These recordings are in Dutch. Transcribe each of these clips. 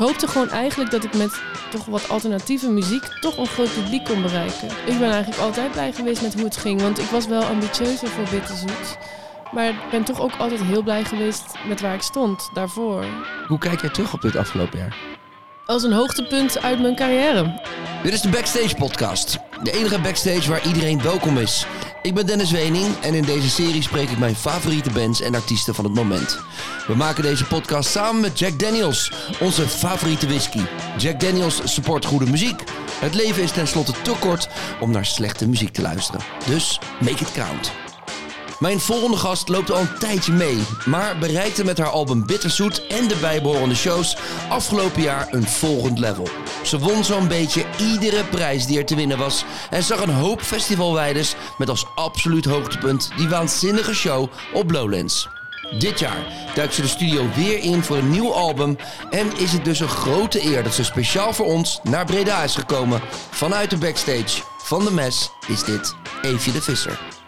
hoopte gewoon eigenlijk dat ik met toch wat alternatieve muziek toch een groot publiek kon bereiken. Ik ben eigenlijk altijd blij geweest met hoe het ging, want ik was wel ambitieuzer voor Bitterzoet. Maar ik ben toch ook altijd heel blij geweest met waar ik stond daarvoor. Hoe kijk jij terug op dit afgelopen jaar? Als een hoogtepunt uit mijn carrière. Dit is de Backstage Podcast. De enige backstage waar iedereen welkom is. Ik ben Dennis Wening en in deze serie spreek ik mijn favoriete bands en artiesten van het moment. We maken deze podcast samen met Jack Daniels, onze favoriete whisky. Jack Daniels support goede muziek. Het leven is tenslotte te kort om naar slechte muziek te luisteren. Dus make it count. Mijn volgende gast loopt al een tijdje mee, maar bereikte met haar album Bitterzoet en de bijbehorende shows afgelopen jaar een volgend level. Ze won zo'n beetje iedere prijs die er te winnen was en zag een hoop festivalwijders met als absoluut hoogtepunt die waanzinnige show op Lowlands. Dit jaar duikt ze de studio weer in voor een nieuw album en is het dus een grote eer dat ze speciaal voor ons naar Breda is gekomen. Vanuit de backstage van de mes is dit Eefje de Visser.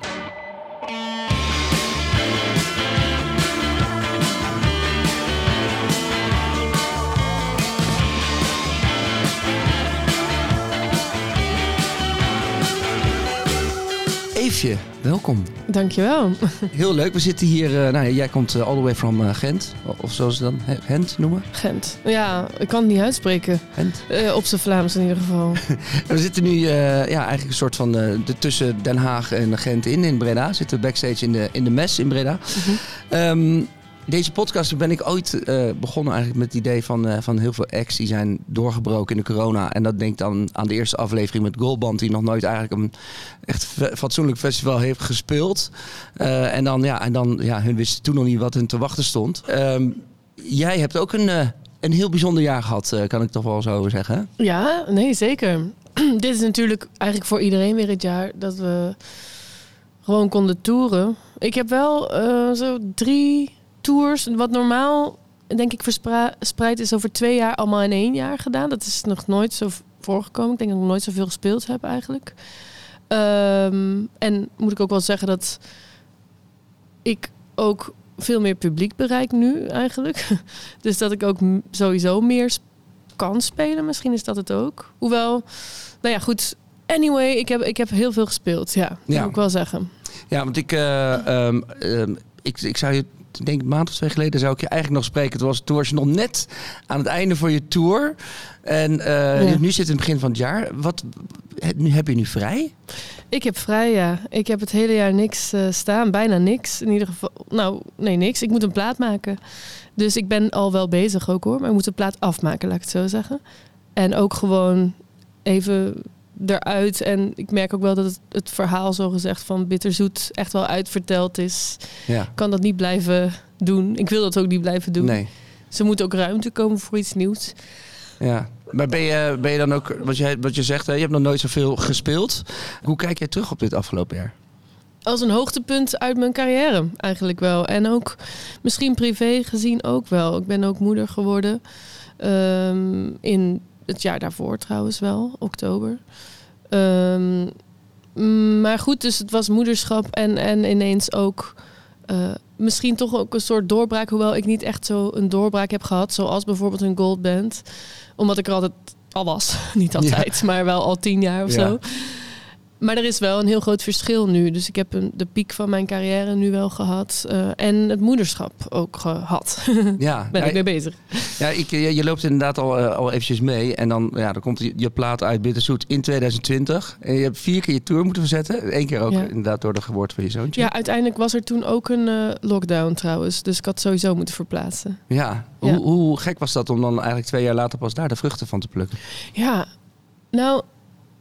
Eefje, welkom. Dankjewel. Heel leuk. We zitten hier. Uh, nou, jij komt uh, all the way from uh, Gent. Of zoals ze dan Gent noemen. Gent. Ja, ik kan het niet uitspreken. Gent. op zijn Vlaams in ieder geval. we zitten nu ja, eigenlijk een soort van de, tussen Den Haag en Gent in, in Breda. We zitten backstage in de, in de mes in Breda. Mm -hmm. Deze podcast ben ik ooit uh, begonnen eigenlijk met het idee van, uh, van heel veel acts die zijn doorgebroken in de corona. En dat denk dan aan de eerste aflevering met Goldband, die nog nooit eigenlijk een echt fatsoenlijk festival heeft gespeeld. Uh, en dan, ja, en dan, ja, hun wisten toen nog niet wat hun te wachten stond. Um, jij hebt ook een, een heel bijzonder jaar gehad, kan ik toch wel zo zeggen. Ja, nee, zeker. Dit is natuurlijk eigenlijk voor iedereen weer het jaar dat we gewoon konden toeren. Ik heb wel zo drie tours, wat normaal denk ik verspreid is over twee jaar, allemaal in één jaar gedaan. Dat is nog nooit zo voorgekomen. Ik denk dat ik nog nooit zoveel gespeeld heb eigenlijk. Um, en moet ik ook wel zeggen dat ik ook veel meer publiek bereik nu eigenlijk. dus dat ik ook sowieso meer kan spelen. Misschien is dat het ook. Hoewel, nou ja, goed. Anyway, ik heb, ik heb heel veel gespeeld. Ja, ja. moet ik wel zeggen. Ja, want ik, uh, um, um, ik, ik zou je ik denk een maand of twee geleden zou ik je eigenlijk nog spreken. Toen was, toen was je nog net aan het einde van je tour. En uh, nu zit het in het begin van het jaar. Wat nu, heb je nu vrij? Ik heb vrij, ja. Ik heb het hele jaar niks uh, staan. Bijna niks. In ieder geval. Nou, nee, niks. Ik moet een plaat maken. Dus ik ben al wel bezig ook hoor. Maar ik moet de plaat afmaken, laat ik het zo zeggen. En ook gewoon even eruit. En ik merk ook wel dat het, het verhaal, zo gezegd, van bitterzoet echt wel uitverteld is. Ja. Ik kan dat niet blijven doen. Ik wil dat ook niet blijven doen. Nee. Ze moet ook ruimte komen voor iets nieuws. Ja, maar ben je, ben je dan ook, wat je, wat je zegt, hè, je hebt nog nooit zoveel gespeeld. Hoe kijk jij terug op dit afgelopen jaar? Als een hoogtepunt uit mijn carrière eigenlijk wel. En ook misschien privé gezien ook wel. Ik ben ook moeder geworden um, in het jaar daarvoor trouwens wel, oktober. Um, maar goed, dus het was moederschap en, en ineens ook uh, misschien toch ook een soort doorbraak. Hoewel ik niet echt zo een doorbraak heb gehad, zoals bijvoorbeeld een goldband. Omdat ik er altijd al was. niet altijd, maar wel al tien jaar of ja. zo. Maar er is wel een heel groot verschil nu. Dus ik heb een, de piek van mijn carrière nu wel gehad. Uh, en het moederschap ook gehad. Ja, ben ik mee bezig. Ja, ik, je, loopt inderdaad al, uh, al eventjes mee. En dan, ja, dan komt je, je plaat uit Bitterzoet in 2020. En je hebt vier keer je tour moeten verzetten. Eén keer ook ja. inderdaad door de geboorte van je zoontje. Ja, uiteindelijk was er toen ook een uh, lockdown trouwens. Dus ik had sowieso moeten verplaatsen. Ja, ja. Hoe, hoe gek was dat om dan eigenlijk twee jaar later pas daar de vruchten van te plukken? Ja, nou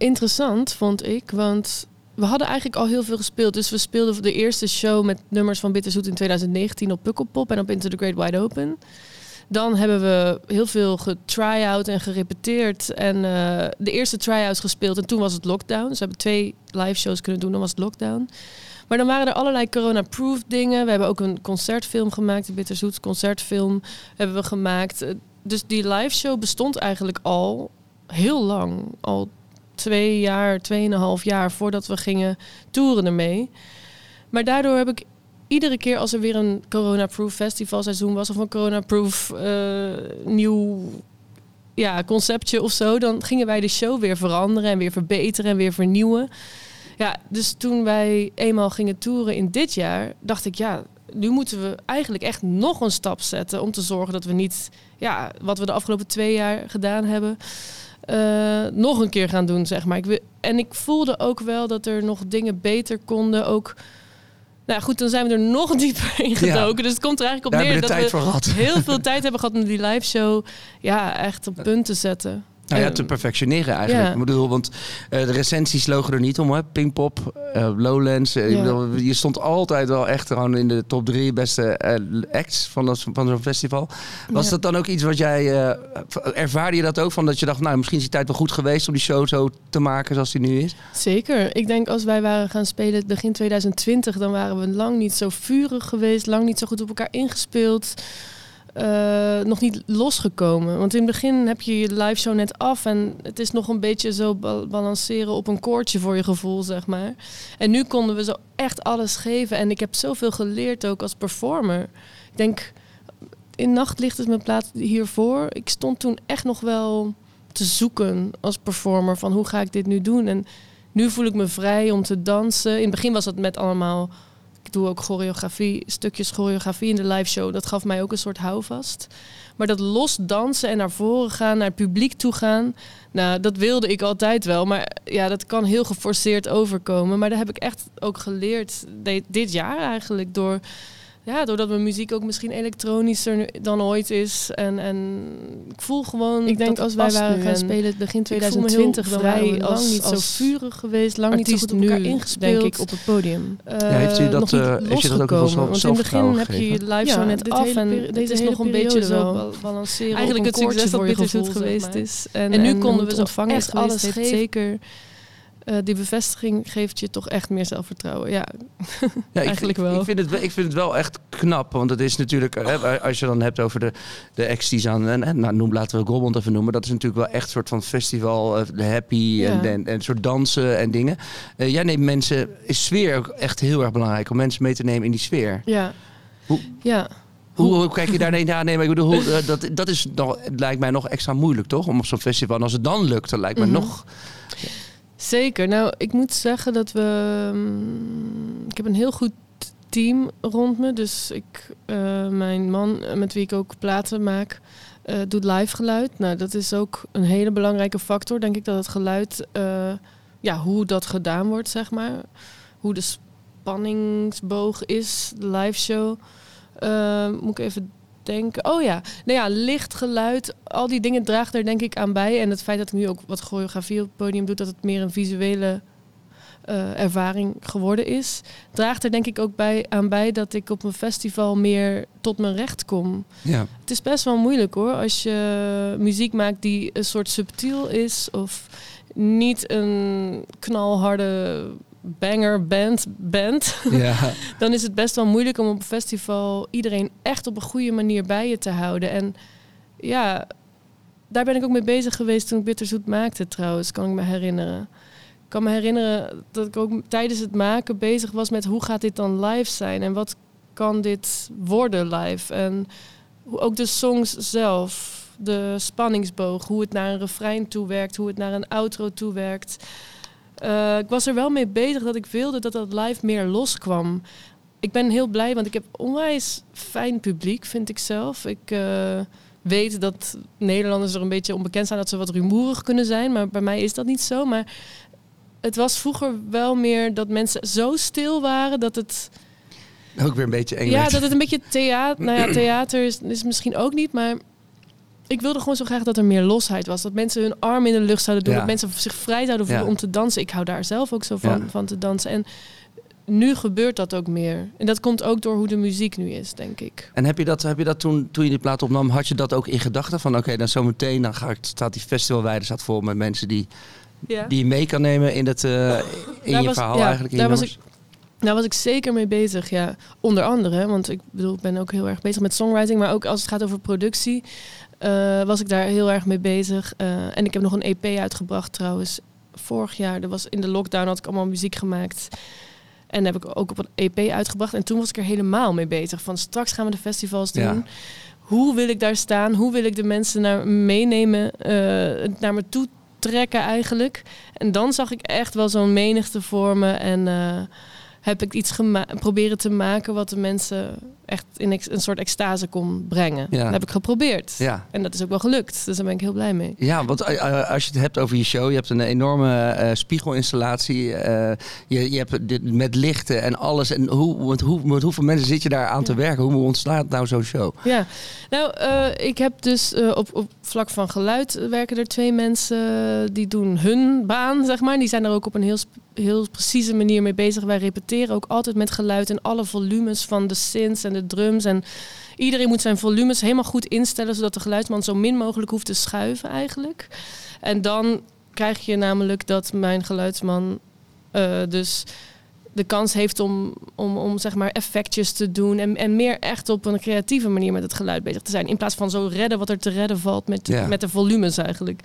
interessant, vond ik. Want we hadden eigenlijk al heel veel gespeeld. Dus we speelden de eerste show met nummers van Bitterzoet in 2019 op Pukkelpop en op Into the Great Wide Open. Dan hebben we heel veel getry-out en gerepeteerd. En uh, de eerste try-outs gespeeld. En toen was het lockdown. Dus we hebben twee live shows kunnen doen. Dan was het lockdown. Maar dan waren er allerlei corona-proof dingen. We hebben ook een concertfilm gemaakt. De Bitterzoet concertfilm hebben we gemaakt. Dus die live show bestond eigenlijk al heel lang. Al twee jaar, tweeënhalf jaar voordat we gingen toeren ermee. Maar daardoor heb ik iedere keer als er weer een corona-proof festivalseizoen was of een corona-proof uh, nieuw ja, conceptje of zo, dan gingen wij de show weer veranderen en weer verbeteren en weer vernieuwen. Ja, dus toen wij eenmaal gingen toeren in dit jaar, dacht ik, ja, nu moeten we eigenlijk echt nog een stap zetten om te zorgen dat we niet, ja, wat we de afgelopen twee jaar gedaan hebben, eh, nog een keer gaan doen, zeg maar. Ik, en ik voelde ook wel dat er nog dingen beter konden, ook nou goed, dan zijn we er nog dieper in gedoken. Dus het komt er eigenlijk op neer dat we heel veel tijd hebben gehad om die live show ja, echt op punt te zetten. Nou ja, te perfectioneren eigenlijk. Ja. Ik bedoel, want uh, de recensies logen er niet om. Hè? Pinkpop, uh, Lowlands. Uh, ja. je stond altijd wel echt gewoon in de top drie beste acts van, van zo'n festival. Was dat dan ook iets wat jij... ervaarde je dat ook van dat je dacht... nou, misschien is die tijd wel goed geweest om die show zo te maken zoals die nu is? Zeker. Ik denk als wij waren gaan spelen begin 2020... dan waren we lang niet zo vurig geweest. Lang niet zo goed op elkaar ingespeeld uh, nog niet losgekomen. Want in het begin heb je je live show net af en het is nog een beetje zo balanceren op een koordje voor je gevoel, zeg maar. En nu konden we zo echt alles geven en ik heb zoveel geleerd ook als performer. Ik denk, in Nachtlicht is mijn plaats hiervoor. Ik stond toen echt nog wel te zoeken als performer van hoe ga ik dit nu doen. En nu voel ik me vrij om te dansen. In het begin was dat met allemaal ik doe ook choreografie, stukjes choreografie in de live show. Dat gaf mij ook een soort houvast. Maar dat los dansen en naar voren gaan, naar het publiek toe gaan. Nou, dat wilde ik altijd wel. Maar ja, dat kan heel geforceerd overkomen. Maar daar heb ik echt ook geleerd dit jaar eigenlijk. Door ja, doordat mijn muziek ook misschien elektronischer dan ooit is. En, en ik voel gewoon. Ik denk als wij waren gaan spelen begin 2020, dan waren we lang niet zo vurig geweest, lang niet zo goed op elkaar nu, ingespeeld. denk ik op het podium. Uh, ja, heeft u dat, uh, heeft u dat ook wel zo Want in het begin heb je je live show net af en dit is nog een beetje zo balanceren. Eigenlijk het succes dat Bitterzoet geweest is. En nu konden we zo echt alles. Zeker uh, die bevestiging geeft je toch echt meer zelfvertrouwen. Ja, ja eigenlijk ik, wel. Ik vind, het, ik vind het wel echt knap. Want het is natuurlijk, hè, als je dan hebt over de, de die aan, en, nou, noem, laten we Gobbond even noemen. Dat is natuurlijk wel echt een soort van festival, uh, de happy ja. en, en, soort dansen en dingen. Uh, jij neemt mensen, is sfeer ook echt heel erg belangrijk om mensen mee te nemen in die sfeer. Ja. Hoe, ja. Hoe, hoe, kijk je daar naar? Nee, maar ik bedoel, hoe, dat, dat is nog, lijkt mij nog extra moeilijk, toch? Om op zo'n festival, en als het dan lukt, dan lijkt me mm -hmm. nog... Zeker. Nou, ik moet zeggen dat we. Mm, ik heb een heel goed team rond me. Dus ik, uh, mijn man, eh, met wie ik ook platen maak, uh, doet live geluid. Nou, dat is ook een hele belangrijke factor, denk ik, dat het geluid, ja, hoe dat gedaan wordt, zeg maar. Hoe de spanningsboog is, de live show. moet ik even denken. Oh ja, nou ja, licht, geluid, al die dingen draagt er denk ik aan bij. En het feit dat ik nu ook wat choreografie op het podium doe, dat het meer een visuele uh, ervaring geworden is, draagt er denk ik ook bij, aan bij dat ik op een festival meer tot mijn recht kom. Ja. Het is best wel moeilijk hoor, als je muziek maakt die een soort subtiel is of niet een knalharde banger band band, ja. dan is het best wel moeilijk om op een festival iedereen echt op een goede manier bij je te houden. En ja, daar ben ik ook mee bezig geweest toen ik Bitterzoet maakte trouwens, kan ik me herinneren. Ik kan me herinneren dat ik ook tijdens het maken bezig was met hoe gaat dit dan live zijn en wat kan dit worden live. En ook de songs zelf, de spanningsboog, hoe het naar een refrein toe werkt, hoe het naar een outro toe werkt. Uh, ik was er wel mee bezig dat ik wilde dat dat live meer loskwam. Ik ben heel blij, want ik heb onwijs fijn publiek, vind ik zelf. Ik uh, weet dat Nederlanders er een beetje onbekend zijn dat ze wat rumoerig kunnen zijn. Maar bij mij is dat niet zo. Maar het was vroeger wel meer dat mensen zo stil waren dat het... Ook weer een beetje eng Ja, dat het een beetje theater... Nou ja, theater is, is misschien ook niet, maar ik wilde gewoon zo graag dat er meer losheid was. Dat mensen hun arm in de lucht zouden doen. Dat mensen zich vrij zouden voelen om te dansen. Ik hou daar zelf ook zo van, van te dansen. En nu gebeurt dat ook meer. En dat komt ook door hoe de muziek nu is, denk ik. En heb je dat, heb je dat toen, toen je die plaat opnam, had je dat ook in gedachten? Van oké, dan zometeen dan ga ik, staat die festivalweide staat vol met mensen die, die je mee kan nemen in, het, uh, in je verhaal eigenlijk. In daar was ik daar was ik zeker mee bezig, ja. Onder andere, want ik bedoel, ik ben ook heel erg bezig met songwriting, maar ook als het gaat over productie. Uh, was ik daar heel erg mee bezig. Uh, en ik heb nog een EP uitgebracht trouwens. Vorig jaar, dat was in de lockdown, had ik allemaal muziek gemaakt. En heb ik ook op een EP uitgebracht. En toen was ik er helemaal mee bezig. Van straks gaan we de festivals doen. hoe wil ik daar staan? Hoe wil ik de mensen naar meenemen, eh, naar me toe trekken eigenlijk? En dan zag ik echt wel zo'n menigte vormen en uh, heb ik iets proberen te maken wat de mensen echt in een soort extase kon brengen. Ja. Dat heb ik geprobeerd. Ja. En dat is ook wel gelukt. Dus daar ben ik heel blij mee. Ja, want eh, eh, als je het hebt over je show, je hebt een enorme uh, spiegelinstallatie. Uh, je, je hebt dit met lichten en alles. En hoe, met, hoe, met hoeveel mensen zit je daar aan te werken? Hoe ontstaat nou zo'n show? Ja, nou, ik heb dus op, op vlak van geluid werken er twee mensen die doen hun baan, zeg maar. Die zijn er ook op een heel heel precieze manier mee bezig. Wij repeteren ook altijd met geluid en alle volumes van de synths en de drums. En iedereen moet zijn volumes helemaal goed instellen, zodat de geluidsman zo min mogelijk hoeft te schuiven eigenlijk. En dan krijg je namelijk dat mijn geluidsman uh, dus de kans heeft om, om, om zeg maar effectjes te doen. En, en meer echt op een creatieve manier met het geluid bezig te zijn. In plaats van zo redden wat er te redden valt met, met de volumes eigenlijk.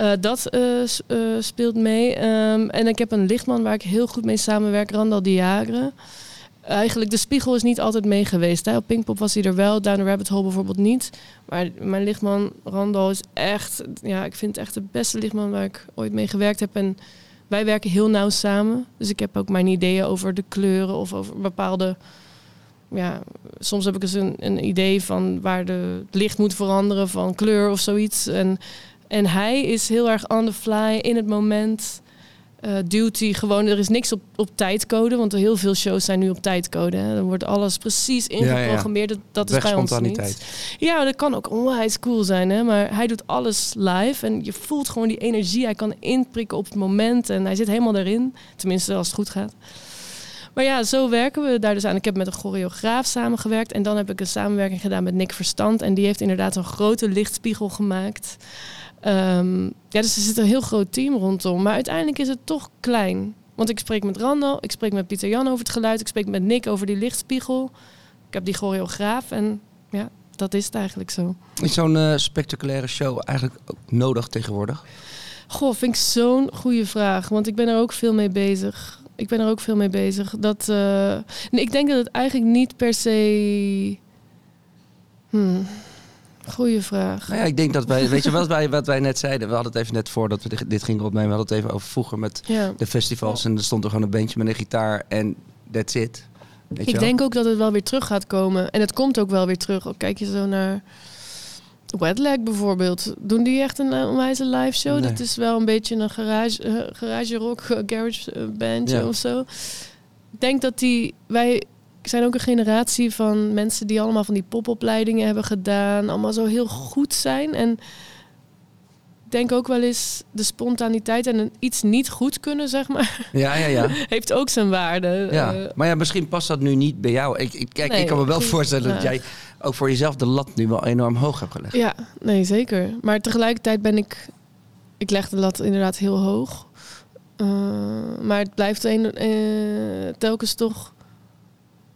Uh, dat uh, uh, speelt mee. Um, en ik heb een lichtman waar ik heel goed mee samenwerk, Randall Diagre. Eigenlijk, de spiegel is niet altijd mee geweest. Hè. Op Pinkpop was hij er wel, Down the Rabbit Hole bijvoorbeeld niet. Maar mijn lichtman, Randall, is echt... Ja, ik vind het echt de beste lichtman waar ik ooit mee gewerkt heb. En wij werken heel nauw samen. Dus ik heb ook mijn ideeën over de kleuren of over bepaalde... Ja, soms heb ik eens een, een idee van waar de licht moet veranderen van kleur of zoiets. En en hij is heel erg on the fly in het moment. Uh, duty gewoon, er is niks op, op tijdcode, want heel veel shows zijn nu op tijdcode. Hè. Dan wordt alles precies ingeprogrammeerd. Dat, dat is bij ons niet. Ja, dat kan ook onwijs cool zijn, hè. maar hij doet alles live en je voelt gewoon die energie. Hij kan inprikken op het moment en hij zit helemaal erin. Tenminste, als het goed gaat. Maar ja, zo werken we daar dus aan. Ik heb met een choreograaf samengewerkt en dan heb ik een samenwerking gedaan met Nick Verstand en die heeft inderdaad een grote lichtspiegel gemaakt. Um, ja, dus er zit een heel groot team rondom. Maar uiteindelijk is het toch klein. Want ik spreek met Randall, ik spreek met Pieter Jan over het geluid, ik spreek met Nick over die lichtspiegel. Ik heb die choreograaf en ja, dat is het eigenlijk zo. Is zo'n uh, spectaculaire show eigenlijk ook nodig tegenwoordig? Goh, vind ik zo'n goede vraag. Want ik ben er ook veel mee bezig. Ik ben er ook veel mee bezig. Dat, uh, nee, ik denk dat het eigenlijk niet per se. Hmm. Goeie vraag. Nou ja, ik denk dat wij, weet je wat wij, wat wij net zeiden? We hadden het even net voordat we dit gingen opnemen, we hadden het even over vroeger met de festivals. En er stond er gewoon een bandje met een gitaar en that's it. Weet ik denk ook dat het wel weer terug gaat komen. En het komt ook wel weer terug. Kijk je zo naar Wetlag bijvoorbeeld. Doen die echt een onwijze live show? Dat is wel een beetje een garage, uh, garage rock, uh, garage bandje of zo. Ik denk dat die... Wij zijn ook een generatie van mensen die allemaal van die popopleidingen hebben gedaan. Allemaal zo heel goed zijn. En ik denk ook wel eens de spontaniteit en iets niet goed kunnen, zeg maar. Ja, ja, ja. heeft ook zijn waarde. Ja. Uh, maar ja, misschien past dat nu niet bij jou. Ik, ik kijk, ik kan me wel voorstellen dat jij ook voor jezelf de lat nu wel enorm hoog hebt gelegd. Ja, nee, zeker. Maar tegelijkertijd ben ik... Ik leg de lat inderdaad heel hoog. Uh, maar het blijft een, uh, telkens toch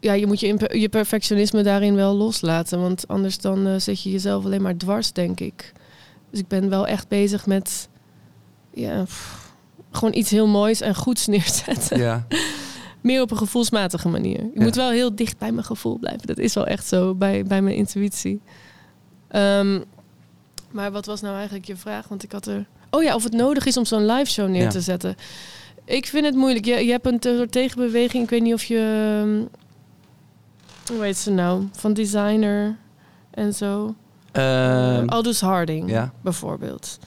ja, je moet je, je perfectionisme daarin wel loslaten. Want anders dan uh, zet je jezelf alleen maar dwars, denk ik. Dus ik ben wel echt bezig met ja, gewoon iets heel moois en goeds neerzetten. Ja. Meer op een gevoelsmatige manier. Ik moet wel heel dicht bij mijn gevoel blijven. Dat is wel echt zo bij, bij mijn intuïtie. Um, maar wat was nou eigenlijk je vraag? Want ik had er. Oh ja, of het nodig is om zo'n live show neer te zetten. Ik vind het moeilijk. Je, je hebt een soort tegenbeweging. Ik weet niet of je ehm, hoe heet ze nou? Van designer en zo. Uh, Aldous Harding, ja. bijvoorbeeld.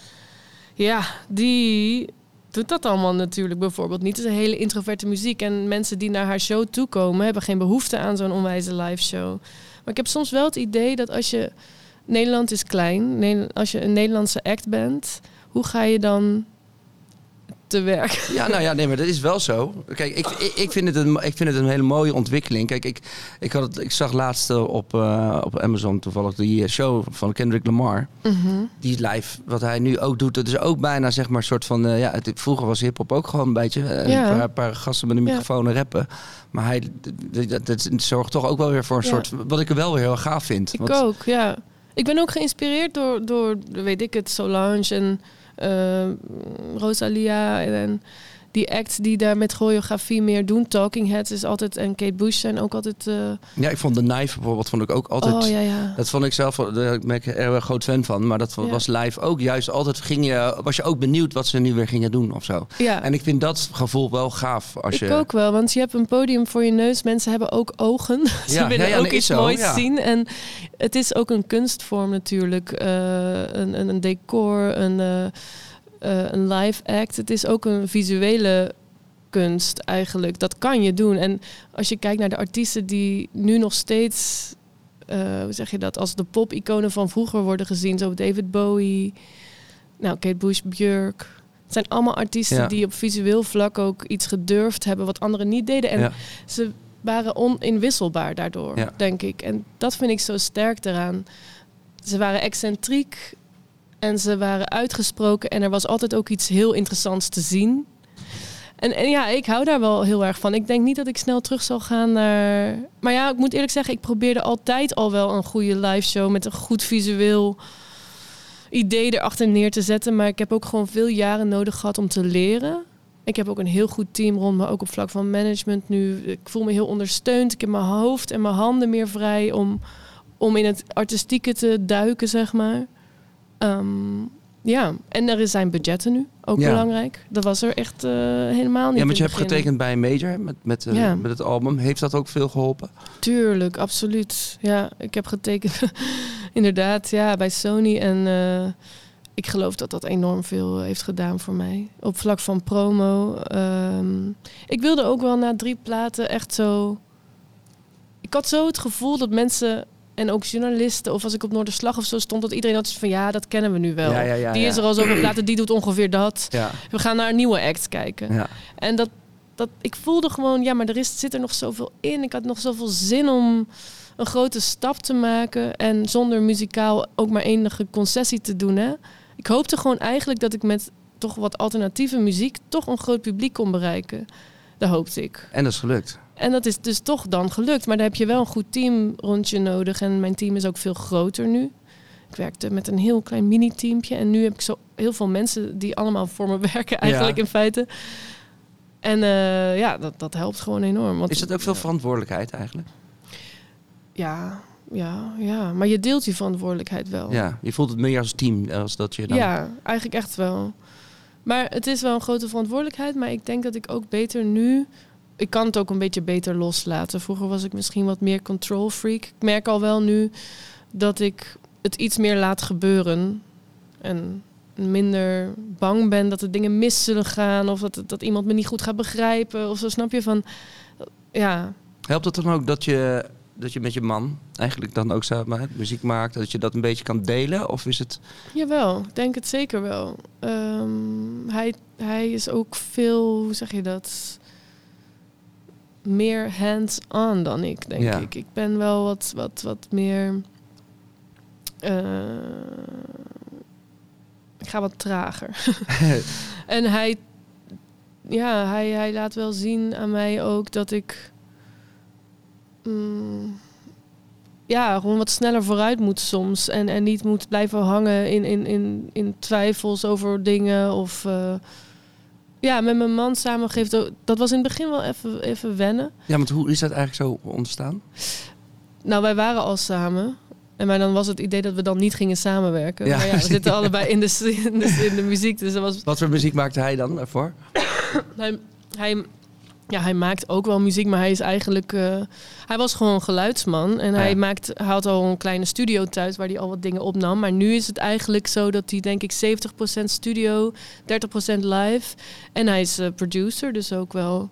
Ja, die doet dat allemaal natuurlijk bijvoorbeeld niet. Het is een hele introverte muziek. En mensen die naar haar show toekomen... hebben geen behoefte aan zo'n onwijze live show. Maar ik heb soms wel het idee dat als je... Nederland is klein. Als je een Nederlandse act bent... hoe ga je dan te werk. Ja, nou ja, nee, maar dat is wel zo. Kijk, ik, ik, vind, het een, ik vind het een hele mooie ontwikkeling. Kijk, ik, ik, had het, ik zag laatst eh, op, uh, op Amazon toevallig die eh, show van Kendrick Lamar. Mm Die live, wat hij nu ook doet. Dat is ook bijna zeg maar een soort van... Uh, ja, het, vroeger was hip-hop ook gewoon een beetje... Ja. Een, paar, paar, gasten met een microfoon rappen. Maar hij dat, dat, zorgt toch ook wel weer voor een soort... Wat ik er wel weer heel gaaf vind. Ik ook, ja. Ik ben ook geïnspireerd door, door weet ik het, Solange en Rosalia en die acts die daar met choreografie meer doen. Talking Heads is altijd en Kate Bush zijn ook altijd. eh, Ja, ik vond de Knife bijvoorbeeld vond ik ook altijd... oh ja, ja. Dat vond ik zelf, wel- daar ben ik er erg groot fan van. Maar dat Ja. was live ook juist altijd. Ging je, was je ook benieuwd wat ze nu weer gingen doen of zo. ja. En ik vind dat gevoel wel gaaf. Als ik je, ook wel, want je hebt een podium voor je neus. Mensen hebben ook ogen. Ze willen ja, ook iets zo, moois zien. En het is ook een kunstvorm natuurlijk. Eh, een, een, een decor, een, eh, eh, een live act. Het is ook een visuele kunst eigenlijk. Dat kan je doen. En als je kijkt naar de artiesten die nu nog steeds... eh, hoe zeg je dat? Als de pop-iconen van vroeger worden gezien. Zo David Bowie, nou, Kate Bush, Björk... Het zijn allemaal artiesten Ja. die op visueel vlak ook iets gedurfd hebben wat anderen niet deden. En Ja. ze waren oninwisselbaar daardoor, Ja. denk ik. En dat vind ik zo sterk eraan. Ze waren excentriek en ze waren uitgesproken en er was altijd ook iets heel interessants te zien. En, en ja, ik hou daar wel heel erg van. Ik denk niet dat ik snel terug zal gaan naar. Maar ja, ik moet eerlijk zeggen, ik probeerde altijd al wel een goede live show met een goed visueel idee erachter neer te zetten. Maar ik heb ook gewoon veel jaren nodig gehad om te leren. Ik heb ook een heel goed team rond me, ook op vlak van management nu. Ik voel me heel ondersteund. Ik heb mijn hoofd en mijn handen meer vrij om, om in het artistieke te duiken, zeg maar. Ehm, ja, en er zijn budgetten nu, ook Ja. belangrijk. Dat was er echt eh, helemaal niet Ja, want je hebt getekend bij een major met, met, eh, Ja. met het album. Heeft dat ook veel geholpen? Tuurlijk, absoluut. Ja, ik heb getekend inderdaad ja, bij Sony. En eh, ik geloof dat dat enorm veel heeft gedaan voor mij. Op vlak van promo. Ehm, ik wilde ook wel na drie platen echt zo... Ik had zo het gevoel dat mensen... En ook journalisten, of als ik op Noorderslag of zo stond... dat iedereen had van, ja, dat kennen we nu wel. Ja, ja, ja, die is er al zoveel platen, die doet ongeveer dat. We gaan naar een nieuwe act kijken. ja. En dat, dat, ik voelde gewoon, ja, maar er is, zit er nog zoveel in. Ik had nog zoveel zin om een grote stap te maken. En zonder muzikaal ook maar enige concessie te doen. Hè? Ik hoopte gewoon eigenlijk dat ik met toch wat alternatieve muziek... toch een groot publiek kon bereiken. Dat hoopte ik. En dat is gelukt. En dat is dus toch dan gelukt. Maar daar heb je wel een goed team rond je nodig. En mijn team is ook veel groter nu. Ik werkte met een heel klein mini-teampje. En nu heb ik zo heel veel mensen die allemaal voor me werken, eigenlijk Ja. in feite. En eh, ja, dat, dat helpt gewoon enorm. Want, Is dat ook veel verantwoordelijkheid eigenlijk? Ja, ja, ja. Maar je deelt je verantwoordelijkheid wel. Ja, je voelt het meer als team als dat je dan... Ja, eigenlijk echt wel. Maar het is wel een grote verantwoordelijkheid. Maar ik denk dat ik ook beter nu. Ik kan het ook een beetje beter loslaten. Vroeger was ik misschien wat meer control freak. Ik merk al wel nu dat ik het iets meer laat gebeuren. En minder bang ben dat er dingen mis zullen gaan. Of dat, dat iemand me niet goed gaat begrijpen. Of zo snap je van. Ja, Helpt het dan ook dat je, dat je met je man eigenlijk dan ook samen muziek maakt? Dat je dat een beetje kan delen? Of is het... Jawel, ik denk het zeker wel. Ehm, hij, hij is ook veel, hoe zeg je dat? Meer hands-on dan ik, denk Ja. ik. Ik ben wel wat, wat, wat meer. eh, ik ga wat trager. en hij, ja, hij, hij laat wel zien aan mij ook dat ik. mm, ja, gewoon wat sneller vooruit moet soms. En, en niet moet blijven hangen in, in, in, in twijfels over dingen. Of eh, ja, met mijn man samen geeft ook. Dat was in het begin wel even, even wennen. Ja, want hoe is dat eigenlijk zo ontstaan? Nou, wij waren al samen. En maar dan was het idee dat we dan niet gingen samenwerken. Ja. Maar ja, we zitten allebei in de, in de, in de muziek. Dus dat was, Wat voor muziek maakte hij dan ervoor? hij, hij, ja, hij maakt ook wel muziek, maar hij is eigenlijk... eh, hij was gewoon geluidsman. En Ah, hij, ja. maakt, hij had al een kleine studio thuis waar hij al wat dingen opnam. Maar nu is het eigenlijk zo dat hij denk ik 70% studio, 30% live. En hij is eh, producer, dus ook wel...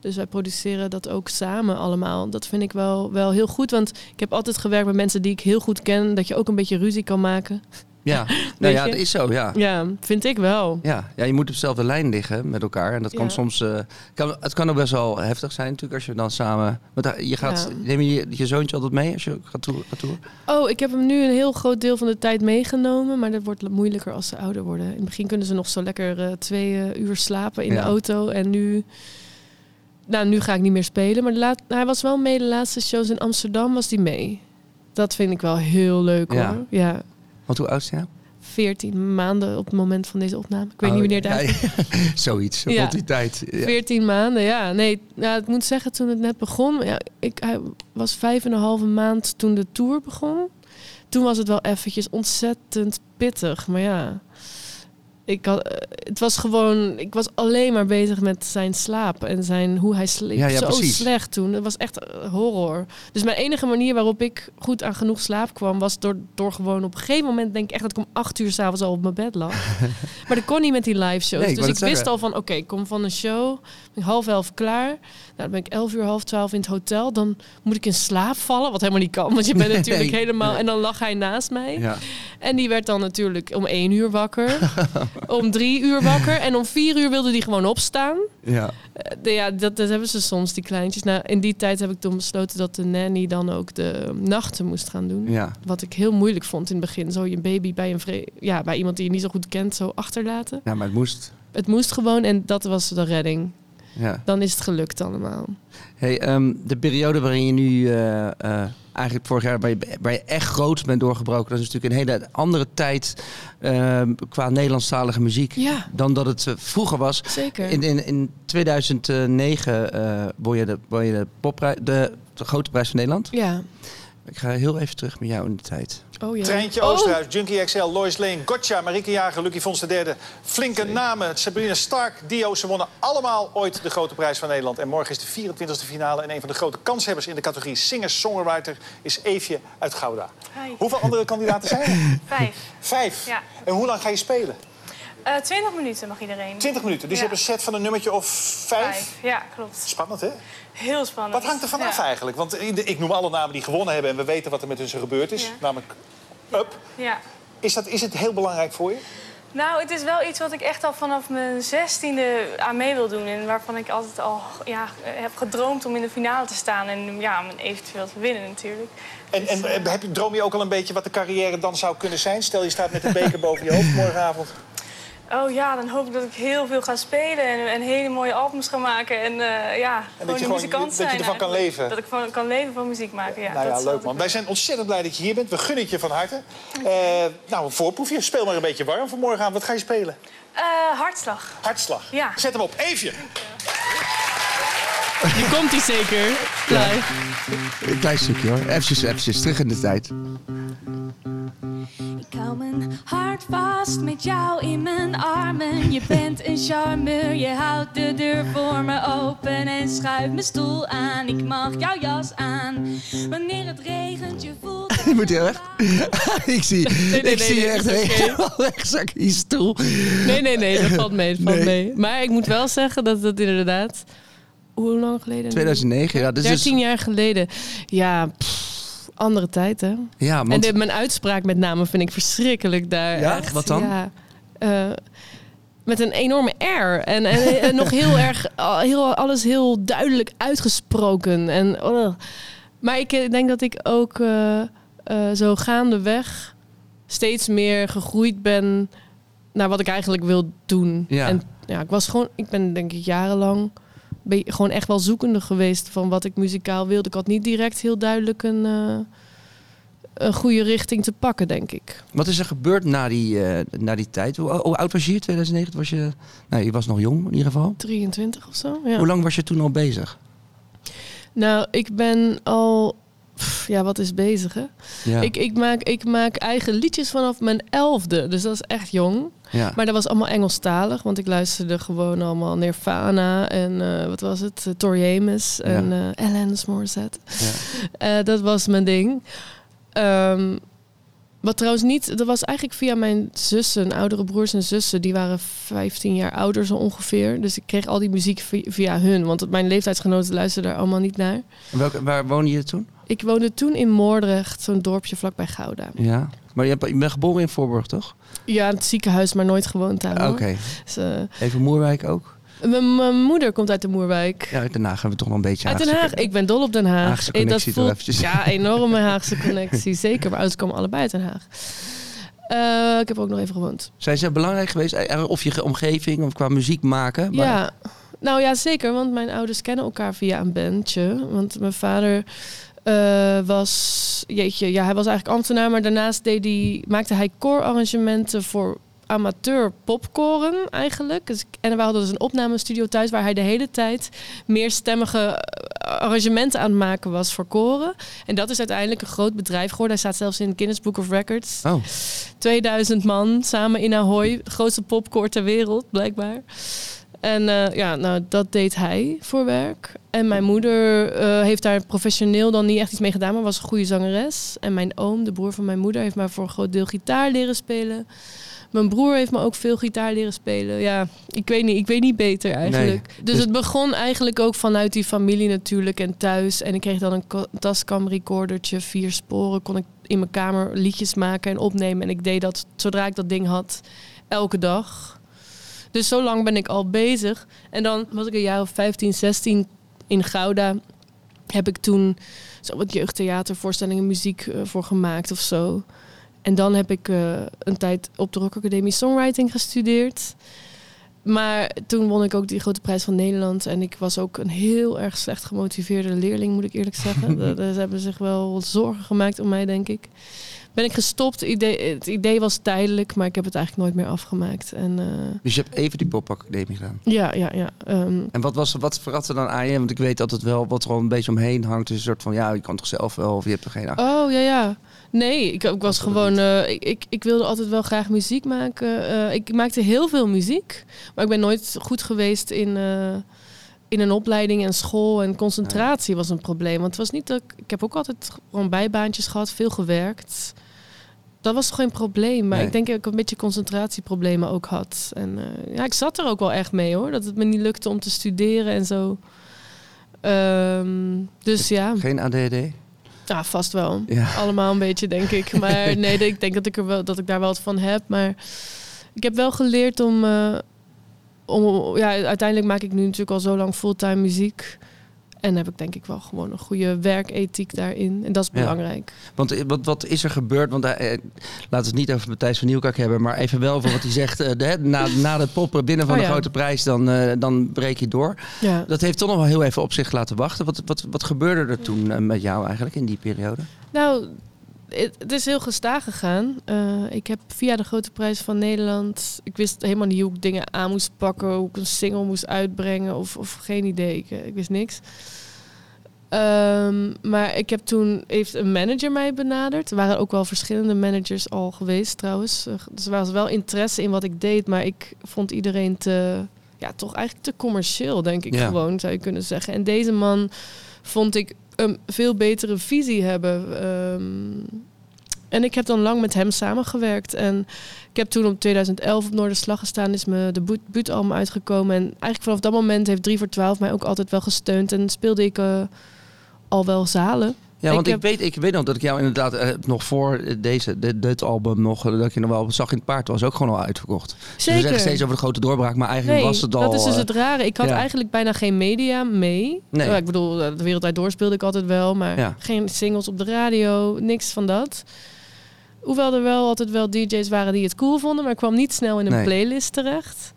Dus wij produceren dat ook samen allemaal. Dat vind ik wel, wel heel goed. Want ik heb altijd gewerkt met mensen die ik heel goed ken. Dat je ook een beetje ruzie kan maken. Ja, nou ja, dat is zo, ja. Ja, vind ik wel. Ja, ja, je moet op dezelfde lijn liggen met elkaar. En dat kan Ja. soms. eh, kan, het kan ook best wel heftig zijn, natuurlijk, als je dan samen. Want daar- je gaat. Ja. Neem je je je zoontje altijd mee als je gaat toer- gaat toeren? Oh, ik heb hem nu een heel groot deel van de tijd meegenomen. Maar dat wordt moeilijker als ze ouder worden. In het begin kunnen ze nog zo lekker eh, twee eh, uur slapen in Ja. de auto. En nu... Nou, nu ga ik niet meer spelen. Maar de laat, hij was wel mee de laatste shows in Amsterdam. Was hij mee. Dat vind ik wel heel leuk Ja. hoor. Ja. Want hoe oud is hij nou? 14 maanden op het moment van deze opname. Ik weet Oh, niet wanneer ja, uit. ja, Zoiets, Ja. rond die tijd. Ja. 14 maanden, ja. Nee, nou, ik moet zeggen, toen het net begon... Ja, ik hij was vijf en een halve maand toen de tour begon. Toen was het wel eventjes ontzettend pittig. Maar ja, ik had, eh, het was gewoon... Ik was alleen maar bezig met zijn slaap en zijn, hoe hij sliep. Ja, ja, Zo precies. slecht toen. Het was echt eh, horror. Dus mijn enige manier waarop ik goed aan genoeg slaap kwam... was door, door gewoon op een gegeven moment... denk ik echt dat ik om acht uur s'avonds al op mijn bed lag. maar dat kon niet met die live shows. Nee, ik dus ik wist al van, oké, ik kom van een show... ben half elf klaar. Nou, dan ben ik elf uur, half twaalf in het hotel. Dan moet ik in slaap vallen, wat helemaal niet kan. Want je bent Nee, natuurlijk nee. helemaal... En dan lag hij naast mij. Ja. En die werd dan natuurlijk om één uur wakker. om drie uur wakker. En om vier uur wilde die gewoon opstaan. Ja. Eh, de- ja, dat, dat hebben ze soms, die kleintjes. Nou, in die tijd heb ik toen besloten dat de nanny dan ook de nachten moest gaan doen. Ja. Wat ik heel moeilijk vond in het begin. Zo je baby bij, een vre- ja, bij iemand die je niet zo goed kent, zo achterlaten. ja, maar het moest. Het moest gewoon en dat was de redding. Ja. Dan is het gelukt allemaal. Hey, ehm, de periode waarin je nu eh, eh, eigenlijk vorig jaar waar je, waar je echt groot bent doorgebroken, dat is natuurlijk een hele andere tijd ehm, qua Nederlandstalige muziek Ja, dan dat het eh, vroeger was. zeker. In, in, in 2009 eh won je, de, won je de, popprijs, de, de grote prijs van Nederland. Ja. Ik ga heel even terug met jou in de tijd. Oh ja. Treintje Oh, Oosterhuis, Junkie XL, Lois Lane, Gotcha, Marieke Jager, Lucky Fons de derde. Flinke namen, Sabrina Stark, Dio. Ze wonnen allemaal ooit de grote prijs van Nederland. En morgen is de 24e finale. En een van de grote kanshebbers in de categorie singer-songwriter is Eefje uit Gouda. Hi. Hoeveel andere kandidaten zijn er? Vijf. Vijf. Ja. En hoe lang ga je spelen? Eh 20 minuten mag iedereen. 20 minuten. Dus Ja. je hebt een set van een nummertje of vijf. Vijf. Ja, klopt. Spannend, hè? Heel spannend. Wat hangt er vanaf Ja. eigenlijk? Want in de- ik noem alle namen die gewonnen hebben... en we weten wat er met hun gebeurd is. Ja. Namelijk up. Ja. Is, dat, is het heel belangrijk voor je? Nou, het is wel iets wat ik echt al vanaf mijn zestiende aan mee wil doen. En waarvan ik altijd al ja, heb gedroomd om in de finale te staan. En ja, om eventueel te winnen natuurlijk. En, en eh, heb je, droom je ook al een beetje wat de carrière dan zou kunnen zijn? Stel je staat met een beker boven je hoofd morgenavond. Oh ja, dan hoop ik dat ik heel veel ga spelen en, en hele mooie albums ga maken. En eh, ja, gewoon je een gewoon- muzikant dat je zijn ervan kan leven. Dat ik van, kan leven van muziek maken, ja. nou ja, leuk man. Wij zijn ontzettend blij dat je hier bent. We gunnen het je van harte. Eh, nou, een voorproefje. Speel maar een beetje warm voor morgenavond. Wat ga je spelen? Eh, hartslag. Hartslag. Ja. Zet hem op. Eefje. Die komt hij zeker. Live. Een klein stukje hoor. Eventjes, eventjes, terug in de tijd. Ik hou mijn hart vast met jou in mijn armen. Je bent een charmeur, je houdt de deur voor me open en schuift mijn stoel aan. Ik mag jouw jas aan. Wanneer het regent, je voelt. Je moet heel erg. ik zie, nee, ik zie nee, je echt helemaal wegzakken in je stoel. Nee, nee, nee, dat valt mee. Dat valt Nee. mee. Maar ik moet wel zeggen dat het inderdaad... Hoe lang geleden? nu? 2009, ja. Dus 13 dus, jaar geleden. Ja, pff, andere tijd, hè? ja, En want, de, mijn uitspraak met name vind ik verschrikkelijk daar. Ja? echt. Wat dan? Ja, eh, met een enorme R. En, en, en nog heel erg, heel, alles heel duidelijk uitgesproken. En, ugh. maar ik eh, denk dat ik ook eh, eh, zo gaandeweg steeds meer gegroeid ben naar wat ik eigenlijk wil doen. Ja. En ja, ik was gewoon, ik ben denk ik jarenlang be- gewoon echt wel zoekende geweest van wat ik muzikaal wilde. Ik had niet direct heel duidelijk een, eh, een goede richting te pakken, denk ik. wat is er gebeurd na die, eh, na die tijd? Hoe, hoe oud was je? 2009 was je... Nou, je was nog jong in ieder geval. 23 of zo. Ja. Hoe lang was je toen al bezig? Nou, ik ben al. Pff, Ja, wat is bezig, hè? Ja. Ik, ik, maak, ik maak eigen liedjes vanaf mijn elfde. Dus dat is echt jong. ja. Maar dat was allemaal Engelstalig. Want ik luisterde gewoon allemaal Nirvana en eh, wat was het? Uh, Tori Amos en eh Alanis Morissette. ja. Eh, dat was mijn ding. Ehm, wat trouwens niet, dat was eigenlijk via mijn zussen, oudere broers en zussen. Die waren 15 jaar ouder zo ongeveer. Dus ik kreeg al die muziek vi- via hun. Want mijn leeftijdsgenoten luisterden daar allemaal niet naar. En Welke, waar woonde je toen? Ik woonde toen in Moordrecht, zo'n dorpje vlakbij Gouda. Ja. Maar je, bent geboren in Voorburg, toch? Ja, in het ziekenhuis, maar nooit gewoond daar. Oké. Dus, eh, Even Moerwijk ook? mijn- moeder komt uit de Moerwijk. Ja, uit Den Haag hebben we toch nog een beetje Uit Den Haag. Ik ben dol op Den Haag. Haagse connectie toch. Ja, enorme Haagse connectie. Zeker. Maar ouders komen allebei uit Den Haag. Eh, ik heb ook nog even gewoond. Zijn ze belangrijk geweest? Eh, Of je ge- omgeving, of qua muziek maken? Maar- Ja. Nou ja, zeker. Want mijn ouders kennen elkaar via een bandje. Want mijn vader eh, was, jeetje, ja, hij was eigenlijk ambtenaar, maar daarnaast deed hij, maakte hij koorarrangementen voor amateur popkoren eigenlijk. Dus, en we hadden dus een opnamestudio thuis waar hij de hele tijd meerstemmige eh, arrangementen aan het maken was voor koren. En dat is uiteindelijk een groot bedrijf geworden. Hij staat zelfs in het Guinness Book of Records. Oh, 2000 man samen in Ahoy, grootste popkoor ter wereld, blijkbaar. En eh, ja, nou, dat deed hij voor werk. En mijn moeder eh, heeft daar professioneel dan niet echt iets mee gedaan, maar was een goede zangeres. En mijn oom, de broer van mijn moeder, heeft mij voor een groot deel gitaar leren spelen. Mijn broer heeft me ook veel gitaar leren spelen. Ja, ik weet niet, ik weet niet beter eigenlijk. Nee, dus, dus- het begon eigenlijk ook vanuit die familie natuurlijk en thuis. En ik kreeg dan een Tascam recordertje, vier sporen. Kon ik in mijn kamer liedjes maken en opnemen. En ik deed dat zodra ik dat ding had, elke dag. Dus zo lang ben ik al bezig. En dan was ik een jaar of 15, 16 in Gouda. Heb ik toen zo wat jeugdtheatervoorstellingen muziek eh, voor gemaakt of zo. En dan heb ik eh, een tijd op de Rock Academie Songwriting gestudeerd. Maar toen won ik ook die grote prijs van Nederland. En ik was ook een heel erg slecht gemotiveerde leerling, moet ik eerlijk zeggen. Daar- hebben zich wel wat zorgen gemaakt om mij, denk ik. Ben ik gestopt. Het idee, het idee was tijdelijk, maar ik heb het eigenlijk nooit meer afgemaakt. En eh, dus je hebt even die popacademie gedaan. ja, ja, ja. ehm, En wat, was, wat verraste dan aan je? Want ik weet altijd wel wat er al een beetje omheen hangt. Dus een soort van, ja, je kan toch zelf wel, of je hebt er geen. Oh ja, ja. Nee, ik, ik was gewoon. eh, ik, ik, ik wilde altijd wel graag muziek maken. Eh, ik maakte heel veel muziek, maar ik ben nooit goed geweest in, in een opleiding en school. En concentratie was een probleem. Want het was niet dat ik. Ik heb ook altijd gewoon bijbaantjes gehad, veel gewerkt. Dat was geen probleem. Maar Nee. ik denk dat ik een beetje concentratieproblemen ook had. En eh, ja, ik zat er ook wel echt mee hoor. Dat het me niet lukte om te studeren en zo. Ehm, dus ja. Geen ADD? Ja, vast wel. Ja. Allemaal een beetje, denk ik. Maar nee, ik denk dat ik, er wel, dat ik daar wel wat van heb. Maar ik heb wel geleerd om... eh, om ja, uiteindelijk maak ik nu natuurlijk al zo lang fulltime muziek. En heb ik denk ik wel gewoon een goede werkethiek daarin. En dat is Ja. belangrijk. Want eh, wat, wat is er gebeurd? Want eh, eh, laten we het niet over Matthijs van Nieuwkerk hebben, maar even wel over wat hij zegt. eh, de, na, na de poppen binnen van Oh de ja. grote prijs, dan, eh, dan breek je door. Ja. Dat heeft toch nog wel heel even op zich laten wachten. Wat, wat, wat gebeurde er toen met jou eigenlijk in die periode? Nou, het, het is heel gestaag gegaan. Eh, ik heb via de Grote Prijs van Nederland... Ik wist helemaal niet hoe ik dingen aan moest pakken... hoe ik een single moest uitbrengen of, of geen idee. Ik, eh, ik wist niks. Ehm, maar ik heb toen... heeft een manager mij benaderd. Er waren ook wel verschillende managers al geweest trouwens. Eh, Dus er was wel interesse in wat ik deed... maar ik vond iedereen te... Ja, toch eigenlijk te commercieel, denk ik Ja. gewoon, zou je kunnen zeggen. En deze man vond ik een veel betere visie hebben. Ehm, en ik heb dan lang met hem samengewerkt. En ik heb toen op 2011 op Noorderslag gestaan. Is mijn debuut- debuutalbum uitgekomen. En eigenlijk vanaf dat moment heeft 3 voor 12 mij ook altijd wel gesteund. En speelde ik eh, al wel zalen. Ja, want ik, heb- weet, ik weet nog dat ik jou inderdaad eh, nog voor deze, dit, dit album nog, eh, dat je nog wel zag in het paard was ook gewoon al uitverkocht. Dus we Zeker. zeggen steeds over de grote doorbraak, maar eigenlijk Nee, was het al... dat is dus eh, het rare. Ik had ja. eigenlijk bijna geen media mee. Nee. Ja, ik bedoel, de Wereldwijd Door speelde ik altijd wel. Maar Ja. geen singles op de radio, niks van dat. Hoewel er wel altijd wel DJ's waren die het cool vonden. Maar ik kwam niet snel in een Nee. playlist terecht.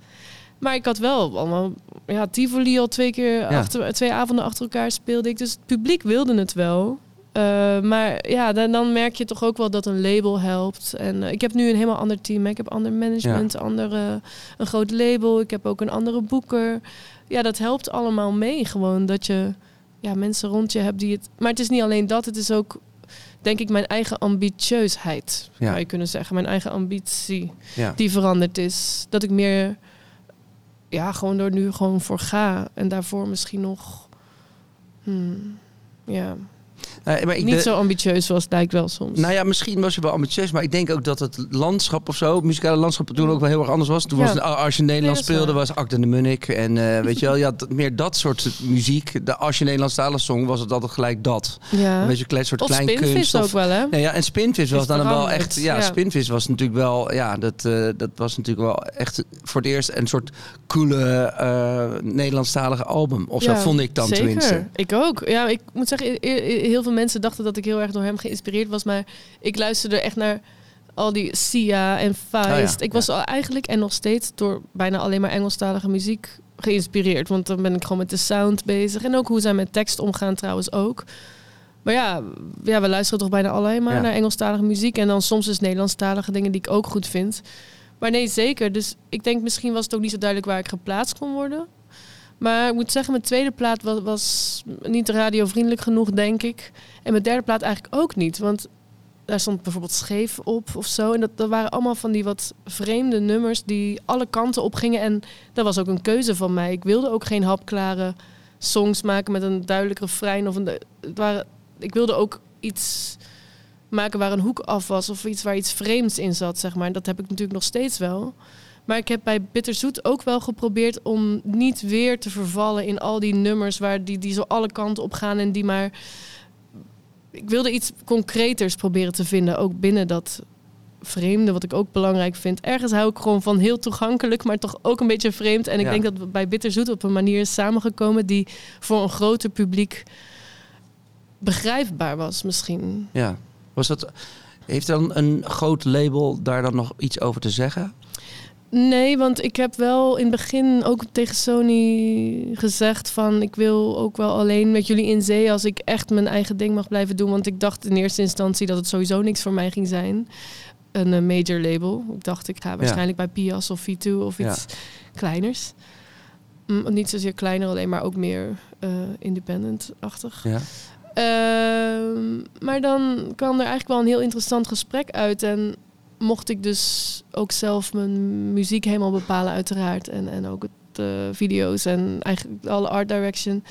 Maar ik had wel allemaal... Ja, Tivoli al twee keer, Ja. achter, twee avonden achter elkaar speelde ik. Dus het publiek wilde het wel. Eh, maar ja, dan, dan merk je toch ook wel dat een label helpt. En eh, ik heb nu een helemaal ander team. hè. Ik heb ander management, andere, een groot label. Ik heb ook een andere boeker. Ja, dat helpt allemaal mee. Gewoon dat je ja, mensen rond je hebt die het... Maar het is niet alleen dat. Het is ook, denk ik, mijn eigen ambitieusheid. Ja. Zou je kunnen zeggen. Mijn eigen ambitie ja. die veranderd is. Dat ik meer... Ja, gewoon door nu gewoon voor ga. En daarvoor misschien nog... hmm, ja, Eh, maar ik niet zo ambitieus was, lijkt wel soms. Nou ja, misschien was je wel ambitieus, maar ik denk ook dat het landschap of zo, het muzikale landschap toen ook wel heel erg anders was. Toen Ja. was het, als je Nee, is speelde, was Akte de Munnik en eh, weet je wel, ja, meer dat soort muziek. De, als je Nederlandstalig zong, was het altijd gelijk dat. ja. Een beetje een klein soort of klein spinvis kunst. ook wel, hè? Nee, ja, en Spinvis was dan wel echt. Ja, ja. Spinvis was natuurlijk wel. Ja, dat, eh, dat was natuurlijk wel echt voor het eerst een soort coole Nederlandstalige album. Of zo vond ik dan zeker. tenminste. Ik ook. Ja, ik moet zeggen, heel veel mensen dachten dat ik heel erg door hem geïnspireerd was. Maar ik luisterde echt naar al die Sia en Feist. Oh ja, ik was al eigenlijk en nog steeds door bijna alleen maar Engelstalige muziek geïnspireerd. Want dan ben ik gewoon met de sound bezig. En ook hoe zij met tekst omgaan trouwens ook. Maar ja, ja, we luisteren toch bijna alleen maar Ja. naar Engelstalige muziek. En dan soms dus Nederlandstalige dingen die ik ook goed vind. Maar nee, zeker. Dus ik denk misschien was het ook niet zo duidelijk waar ik geplaatst kon worden. Maar ik moet zeggen, mijn tweede plaat was, niet radiovriendelijk genoeg, denk ik. En mijn derde plaat eigenlijk ook niet. Want daar stond bijvoorbeeld scheef op of zo. En dat, dat waren allemaal van die wat vreemde nummers die alle kanten op gingen. En dat was ook een keuze van mij. Ik wilde ook geen hapklare songs maken met een duidelijk refrein. Of een, het waren, ik wilde ook iets maken waar een hoek af was. Of iets waar iets vreemds in zat, zeg maar. En dat heb ik natuurlijk nog steeds wel. Maar ik heb bij Bitterzoet ook wel geprobeerd om niet weer te vervallen in al die nummers waar die, die zo alle kanten op gaan en die maar. Ik wilde iets concreters proberen te vinden, ook binnen dat vreemde, wat ik ook belangrijk vind. Ergens hou ik gewoon van heel toegankelijk, maar toch ook een beetje vreemd. En ik Ja. denk dat we bij Bitterzoet op een manier is samengekomen die voor een groter publiek begrijpbaar was, misschien. Ja. Was dat, heeft dan een groot label daar dan nog iets over te zeggen? Nee, want ik heb wel in het begin ook tegen Sony gezegd van ik wil ook wel alleen met jullie in zee als ik echt mijn eigen ding mag blijven doen. Want ik dacht in eerste instantie dat het sowieso niks voor mij ging zijn. Een eh, major label. Ik dacht ik ga waarschijnlijk bij Pias of V2 of Ja. iets kleiners. Mm, niet zozeer kleiner alleen, maar ook meer eh, independent-achtig. Ja. Ehm, maar dan kwam er eigenlijk wel een heel interessant gesprek uit. En mocht ik dus ook zelf mijn muziek helemaal bepalen, uiteraard. En, en ook het eh, video's en eigenlijk alle art direction.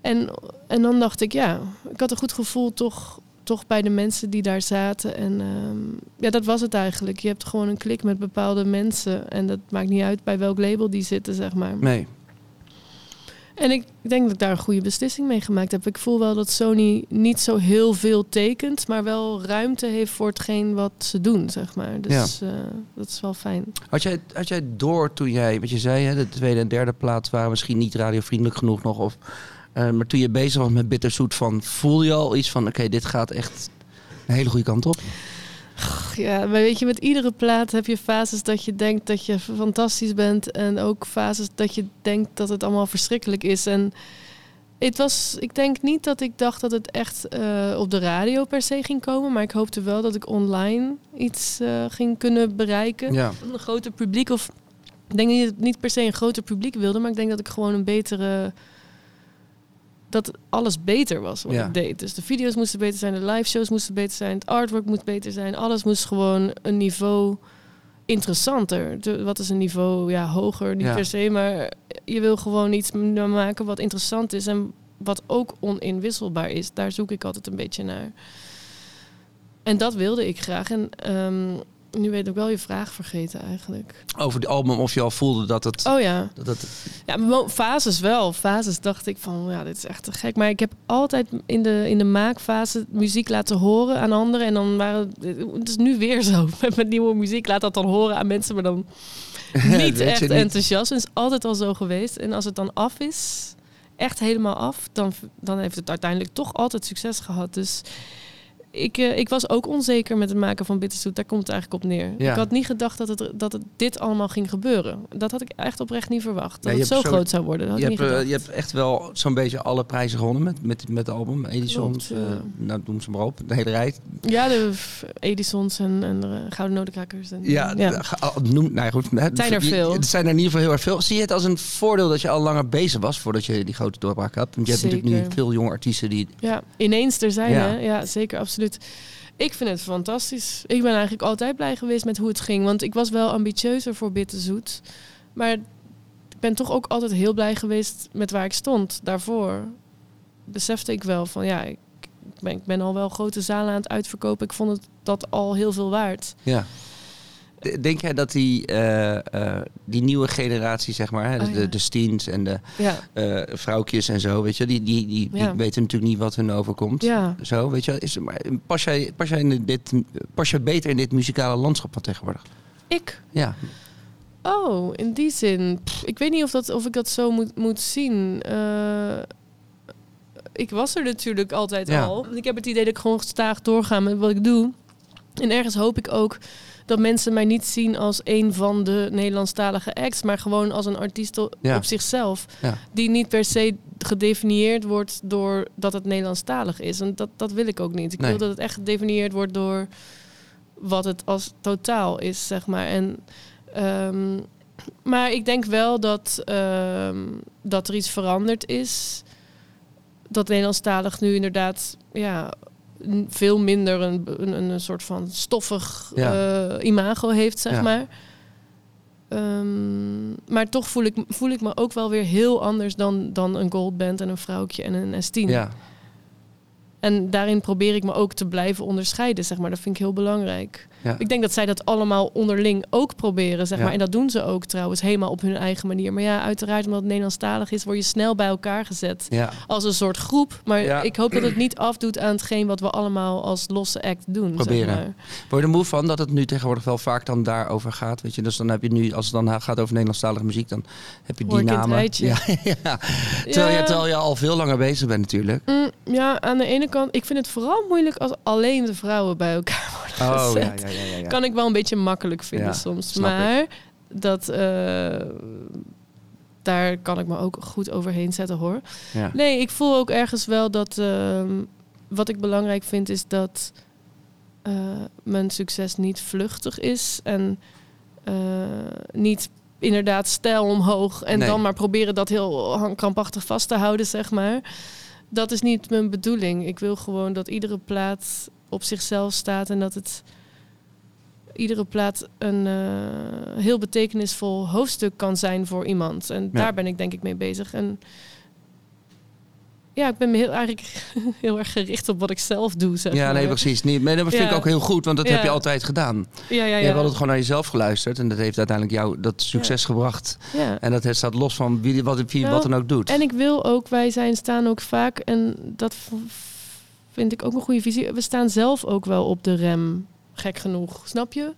En, en dan dacht ik, ja, ik had een goed gevoel toch, toch bij de mensen die daar zaten. En ehm, ja, dat was het eigenlijk. Je hebt gewoon een klik met bepaalde mensen. En dat maakt niet uit bij welk label die zitten, zeg maar. Nee. En ik denk dat ik daar een goede beslissing mee gemaakt heb. Ik voel wel dat Sony niet zo heel veel tekent, maar wel ruimte heeft voor hetgeen wat ze doen, zeg maar. Dus eh, dat is wel fijn. Had jij, had jij door toen jij, wat je zei, hè, de tweede en derde plaat waren misschien niet radiovriendelijk genoeg nog. Of, eh, maar toen je bezig was met Bitterzoet, van, voel je al iets van, oké, dit gaat echt een hele goede kant op? Ach, Ja, maar weet je, met iedere plaat heb je fases dat je denkt dat je fantastisch bent. En ook fases dat je denkt dat het allemaal verschrikkelijk is. En het was, ik denk niet dat ik dacht dat het echt eh, op de radio per se ging komen. Maar ik hoopte wel dat ik online iets eh, ging kunnen bereiken. Ja. een groter publiek. Of ik denk niet dat ik niet per se een groter publiek wilde, maar ik denk dat ik gewoon een betere. Dat alles beter was wat Ja. ik deed. Dus de video's moesten beter zijn, de live shows moesten beter zijn, het artwork moest beter zijn. Alles moest gewoon een niveau interessanter. De- wat is een niveau ja, hoger? Niet Ja. per se, maar je wil gewoon iets m- maken wat interessant is en wat ook oninwisselbaar is. Daar zoek ik altijd een beetje naar. En dat wilde ik graag. En ehm, nu weet ik wel je vraag vergeten eigenlijk. Over het album, of je al voelde dat het... Oh ja. Dat het Ja, fases wel. Fases dacht ik van, ja, dit is echt te gek. Maar ik heb altijd in de, in de maakfase muziek laten horen aan anderen. En dan waren het is nu weer zo. Met mijn nieuwe muziek laat dat dan horen aan mensen, maar dan niet echt niet. enthousiast. Het is altijd al zo geweest. En als het dan af is, echt helemaal af, dan, dan heeft het uiteindelijk toch altijd succes gehad. Dus ik, eh, ik was ook onzeker met het maken van Bitterzoet. Daar komt het eigenlijk op neer. Ja. Ik had niet gedacht dat het, dat het dit allemaal ging gebeuren. Dat had ik echt oprecht niet verwacht. Dat Ja, het zo groot zou worden. Dat je, had hebt, eh, je hebt echt wel zo'n beetje alle prijzen gewonnen met, met, met het album. Edison's, Klopt, eh, nou noem ze maar op, de hele rij. Ja, de Edisons en, en de Gouden Notenkrakers. En, Ja, ja. noem, nou ja, goed. Het zijn er veel. Het zijn er in ieder geval heel erg veel. Zie je het als een voordeel dat je al langer bezig was voordat je die grote doorbraak had? Want je hebt natuurlijk nu veel jonge artiesten die... Ja, ineens er zijn, Ja. hè? Ja, zeker, absoluut. Ik vind het fantastisch. Ik ben eigenlijk altijd blij geweest met hoe het ging. Want ik was wel ambitieuzer voor Bitterzoet. Maar ik ben toch ook altijd heel blij geweest met waar ik stond. Daarvoor besefte ik wel van, ja, ik ben, ik ben al wel grote zalen aan het uitverkopen. Ik vond het dat al heel veel waard. Ja. Denk jij dat die, eh, eh, die nieuwe generatie, zeg maar, hè, Oh, de, ja. de Steens en de Ja, eh, vrouwtjes en zo, weet je, die, die, die, weten natuurlijk niet wat hun overkomt. ja. Zo, weet je, is, maar pas jij, pas, jij in dit, pas jij beter in dit muzikale landschap van tegenwoordig? ik Ja, Oh, in die zin. Pff, ik weet niet of, dat, of ik dat zo moet, moet zien. Ik was er natuurlijk altijd Ja. al. Ik heb het idee dat ik gewoon gestaag doorga met wat ik doe. En ergens hoop ik ook dat mensen mij niet zien als een van de Nederlandstalige acts, maar gewoon als een artiest Ja. op zichzelf. Ja. Die niet per se gedefinieerd wordt door dat het Nederlandstalig is. En dat, dat wil ik ook niet. Ik Nee. wil dat het echt gedefinieerd wordt door wat het als totaal is, zeg maar. En, ehm, maar ik denk wel dat, ehm, dat er iets veranderd is. Dat Nederlandstalig nu inderdaad ja, veel minder een, een, een soort van stoffig Ja. eh, imago heeft, zeg Ja. maar. Ehm, maar toch voel ik, voel ik me ook wel weer heel anders dan, dan een goldband en een vrouwtje en een S10. Ja, En daarin probeer ik me ook te blijven onderscheiden, zeg maar. Dat vind ik heel belangrijk. Ja. Ik denk dat zij dat allemaal onderling ook proberen, zeg maar. En dat doen ze ook trouwens, helemaal op hun eigen manier. Maar ja, uiteraard, omdat het Nederlandstalig is, word je snel bij elkaar gezet. Als een soort groep. Maar ik hoop dat het niet afdoet aan hetgeen wat we allemaal als losse act doen. Proberen. Zeg maar. Word je er moe van dat het nu tegenwoordig wel vaak dan daarover gaat? Weet je? Dus dan heb je nu, als het dan gaat over Nederlandstalige muziek, dan heb je die namen. Ja, ja. Terwijl, je, terwijl je al veel langer bezig bent natuurlijk. Mm, ja, aan de ene kant, ik vind het vooral moeilijk als alleen de vrouwen bij elkaar worden Oh, gezet. ja, ja, ja, ja. Kan ik wel een beetje makkelijk vinden soms. ik. Maar dat, eh, daar kan ik me ook goed overheen zetten hoor. Nee, ik voel ook ergens wel dat ehm, wat ik belangrijk vind is dat eh, mijn succes niet vluchtig is en eh, niet inderdaad stijl omhoog en Nee. dan maar proberen dat heel krampachtig vast te houden, zeg maar. Dat is niet mijn bedoeling. Ik wil gewoon dat iedere plaat op zichzelf staat en dat het iedere plaat een eh, heel betekenisvol hoofdstuk kan zijn voor iemand. En Ja. daar ben ik denk ik mee bezig. En ja, ik ben me heel, eigenlijk heel erg gericht op wat ik zelf doe. Zeg Ja, maar. nee, precies. Nee, maar dat vind ik ook heel goed, want dat heb je altijd gedaan. Ja, ja, Je ja. hebt altijd gewoon naar jezelf geluisterd en dat heeft uiteindelijk jou dat succes gebracht. ja. En dat het staat los van wie, wat, wie Nou, wat dan ook doet. En ik wil ook, wij zijn staan ook vaak, en dat vind ik ook een goede visie. We staan zelf ook wel op de rem, gek genoeg, snap je?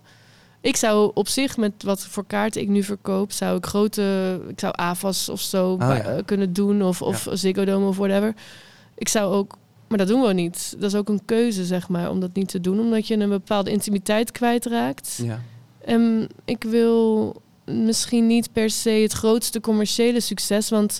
Ik zou op zich met wat voor kaarten ik nu verkoop, zou ik grote, ik zou AVAS of zo Oh, ja. eh, kunnen doen, of, of Ziggo Dome of whatever. Ik zou ook, maar dat doen we niet. Dat is ook een keuze, zeg maar, om dat niet te doen, omdat je een bepaalde intimiteit kwijtraakt. Ja. En ik wil misschien niet per se het grootste commerciële succes, want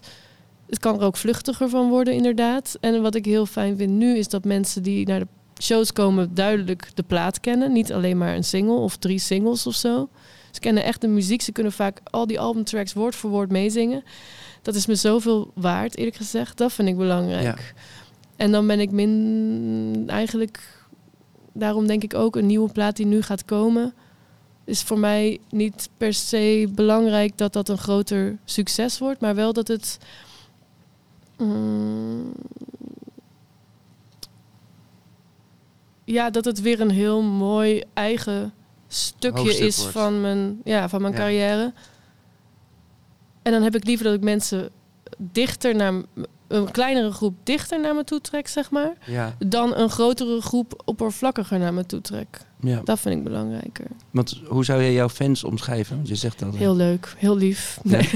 het kan er ook vluchtiger van worden, inderdaad. En wat ik heel fijn vind nu is dat mensen die naar de shows komen duidelijk de plaat kennen. Niet alleen maar een single of drie singles of zo. Ze kennen echt de muziek. Ze kunnen vaak al die albumtracks woord voor woord meezingen. Dat is me zoveel waard, eerlijk gezegd. Dat vind ik belangrijk. En dan ben ik min eigenlijk, daarom denk ik ook een nieuwe plaat die nu gaat komen is voor mij niet per se belangrijk dat dat een groter succes wordt, maar wel dat het. mm, ja, dat het weer een heel mooi eigen stukje Hoofdstuk is wordt. van mijn, ja, van mijn Ja. carrière. En dan heb ik liever dat ik mensen dichter naar een kleinere groep dichter naar me toe trek, zeg maar, Ja. dan een grotere groep oppervlakkiger naar me toe trek. ja. Dat vind ik belangrijker. Want hoe zou je jouw fans omschrijven? Want je zegt dat. Heel leuk, heel lief. Nee.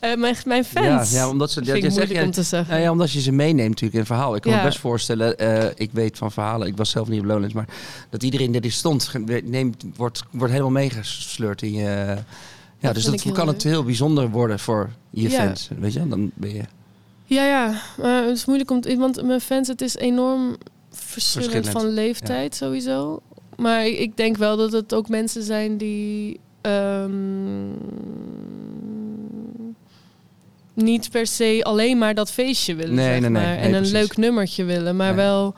Eh, mijn, mijn fans. Ja, ja, omdat ze. Ja, ik je zegt, ja, om te zeggen. Nou ja, omdat je ze meeneemt natuurlijk in het verhaal. Ik kan me best voorstellen, eh, ik weet van verhalen, ik was zelf niet op Lowlands, maar dat iedereen die er stond, neemt, wordt, wordt helemaal meegesleurd in je... Ja, dus dat kan leuk. het heel bijzonder worden voor je fans. Weet je, dan ben je... Ja, ja. Maar het is moeilijk om te, want mijn fans, het is enorm verschillend, Verschillend, van leeftijd sowieso. Maar ik- ik denk wel dat het ook mensen zijn die ehm, niet per se alleen maar dat feestje willen, Nee, zeg nee, nee. maar. Nee, en een precies. leuk nummertje willen, maar wel,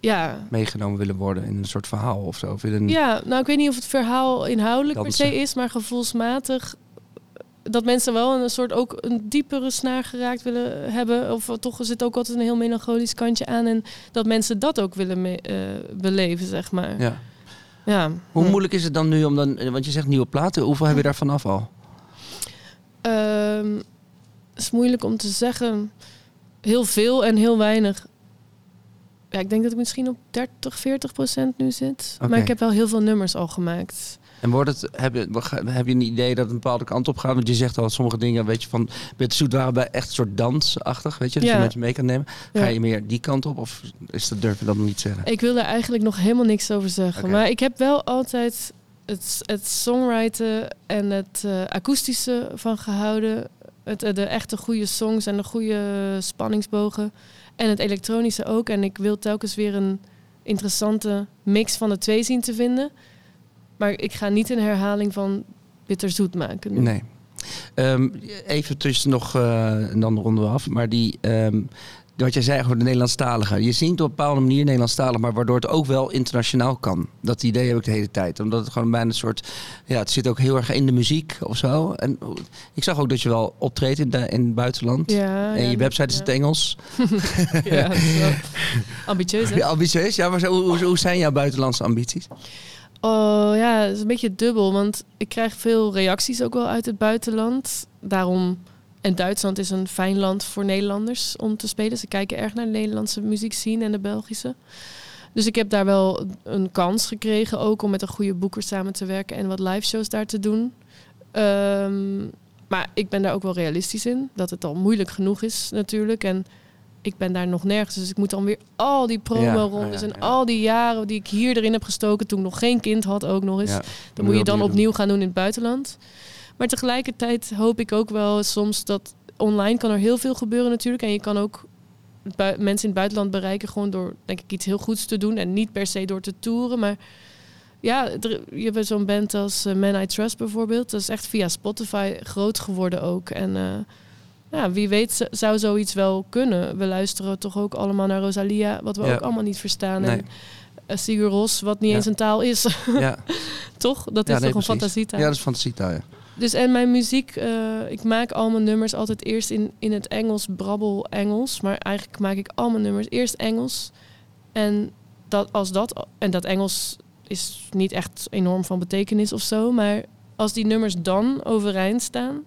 ja, meegenomen willen worden in een soort verhaal of zo. Of in een, Ja, nou ik weet niet of het verhaal inhoudelijk per se is, maar gevoelsmatig dat mensen wel een soort ook een diepere snaar geraakt willen hebben. Of toch zit ook altijd een heel melancholisch kantje aan. En dat mensen dat ook willen me- eh, beleven, zeg maar. Ja. Ja. Hoe Hm. moeilijk is het dan nu om dan... Want je zegt nieuwe platen, hoeveel heb je daarvan af al? Ehm, is moeilijk om te zeggen. Heel veel en heel weinig. Ja, ik denk dat ik misschien op 30, 40 procent nu zit. Maar ik heb wel heel veel nummers al gemaakt. En wordt het, heb, je, heb je een idee dat het een bepaalde kant op gaat? Want je zegt al sommige dingen, weet je, van met zoet waren bij echt een soort dansachtig, weet je, dat Ja. je mensen mee kan nemen. Ga Ja. je meer die kant op of is dat durf je dat nog niet zeggen? Ik wil daar eigenlijk nog helemaal niks over zeggen. Maar ik heb wel altijd het, het songwriten en het eh, akoestische van gehouden. Het, eh, de echte goede songs en de goede spanningsbogen. En het elektronische ook. En ik wil telkens weer een interessante mix van de twee zien te vinden. Maar ik ga niet een herhaling van bitterzoet maken. Nee. Ehm, even tussen nog, eh, en dan ronden we af. Maar die, ehm, wat jij zei over de Nederlandstalige. Je zingt op een bepaalde manier Nederlandstalig, maar waardoor het ook wel internationaal kan. Dat idee heb ik de hele tijd. Omdat het gewoon bijna een soort, ja, het zit ook heel erg in de muziek of zo. En ik zag ook dat je wel optreedt in, de, in het buitenland. Ja, en ja, je website is ja. het Engels. Ja, ambitieus, hè? Ja, ambitieus. Ja, maar zo, hoe, hoe zijn jouw buitenlandse ambities? Oh ja, het is een beetje dubbel. Want ik krijg veel reacties ook wel uit het buitenland. Daarom, en Duitsland is een fijn land voor Nederlanders om te spelen. Ze kijken erg naar de Nederlandse muziekscene en de Belgische. Dus ik heb daar wel een kans gekregen ook om met een goede boeker samen te werken en wat live shows daar te doen. Ehm, maar ik ben daar ook wel realistisch in. Dat het al moeilijk genoeg is natuurlijk. En ik ben daar nog nergens. Dus ik moet dan weer al die promo-rondes Ja, ja, en al die jaren die ik hier erin heb gestoken toen ik nog geen kind had ook nog eens. Dan moet je dan opnieuw gaan doen in het buitenland. Maar tegelijkertijd hoop ik ook wel soms dat online kan er heel veel gebeuren natuurlijk. En je kan ook mensen in het buitenland bereiken gewoon door denk ik iets heel goeds te doen. En niet per se door te toeren. Maar ja, je hebt zo'n band als eh, Man I Trust bijvoorbeeld. Dat is echt via Spotify groot geworden ook. En eh, ja, wie weet zou zoiets wel kunnen. We luisteren toch ook allemaal naar Rosalia, wat we Ja. ook allemaal niet verstaan. Nee. En uh, Sigur Ros, wat niet Ja. eens een taal is. Ja, toch? Dat is nee, toch een precies. fantasietaal? ja, dat is fantasietaal, ja. Dus en mijn muziek, eh, ik maak al mijn nummers altijd eerst in, in het Engels, brabbel Engels. Maar eigenlijk maak ik al mijn nummers eerst Engels. En dat, als dat, en dat Engels is niet echt enorm van betekenis of zo. Maar als die nummers dan overeind staan,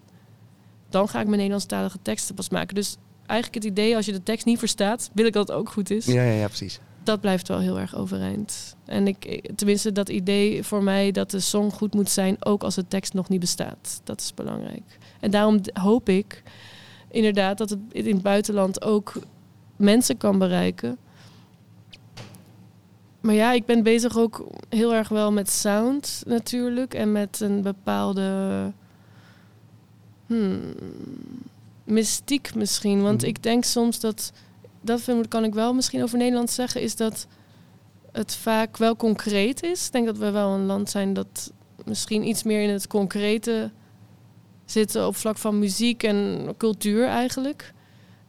dan ga ik mijn Nederlandstalige teksten pas maken. Dus eigenlijk het idee, als je de tekst niet verstaat, wil ik dat het ook goed is Ja, ja, ja, precies. Dat blijft wel heel erg overeind. En ik, tenminste, dat idee voor mij dat de song goed moet zijn, ook als de tekst nog niet bestaat. Dat is belangrijk. En daarom hoop ik inderdaad dat het in het buitenland ook mensen kan bereiken. Maar ja, ik ben bezig ook heel erg wel met sound natuurlijk. En met een bepaalde hmm, mystiek misschien. Want Mhm. ik denk soms dat dat kan ik wel misschien over Nederland zeggen, is dat het vaak wel concreet is. Ik denk dat we wel een land zijn dat misschien iets meer in het concrete zitten op vlak van muziek en cultuur eigenlijk.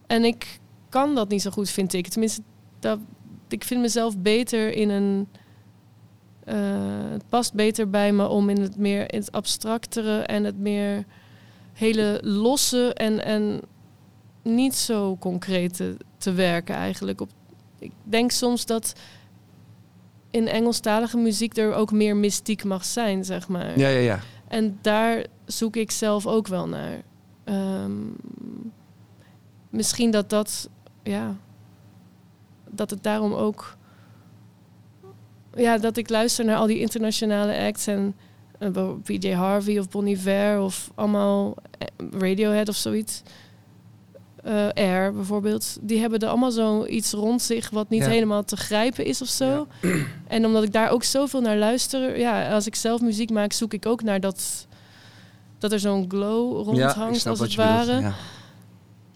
En ik kan dat niet zo goed, vind ik. Tenminste, dat, ik vind mezelf beter in een. eh, het past beter bij me om in het meer in het abstractere en het meer hele losse en, en niet zo concreet te, te werken eigenlijk. Op, ik denk soms dat in Engelstalige muziek er ook meer mystiek mag zijn, zeg maar. Ja, ja, ja. En daar zoek ik zelf ook wel naar. Ehm, misschien dat dat, ja, dat het daarom ook, ja, dat ik luister naar al die internationale acts en uh, PJ Harvey of Bon Iver of allemaal eh, Radiohead of zoiets. Eh, Air bijvoorbeeld, die hebben er allemaal zoiets rond zich wat niet Ja. helemaal te grijpen is of zo. En omdat ik daar ook zoveel naar luister, ja, als ik zelf muziek maak, zoek ik ook naar dat, dat er zo'n glow rondhangt, snap als het ware.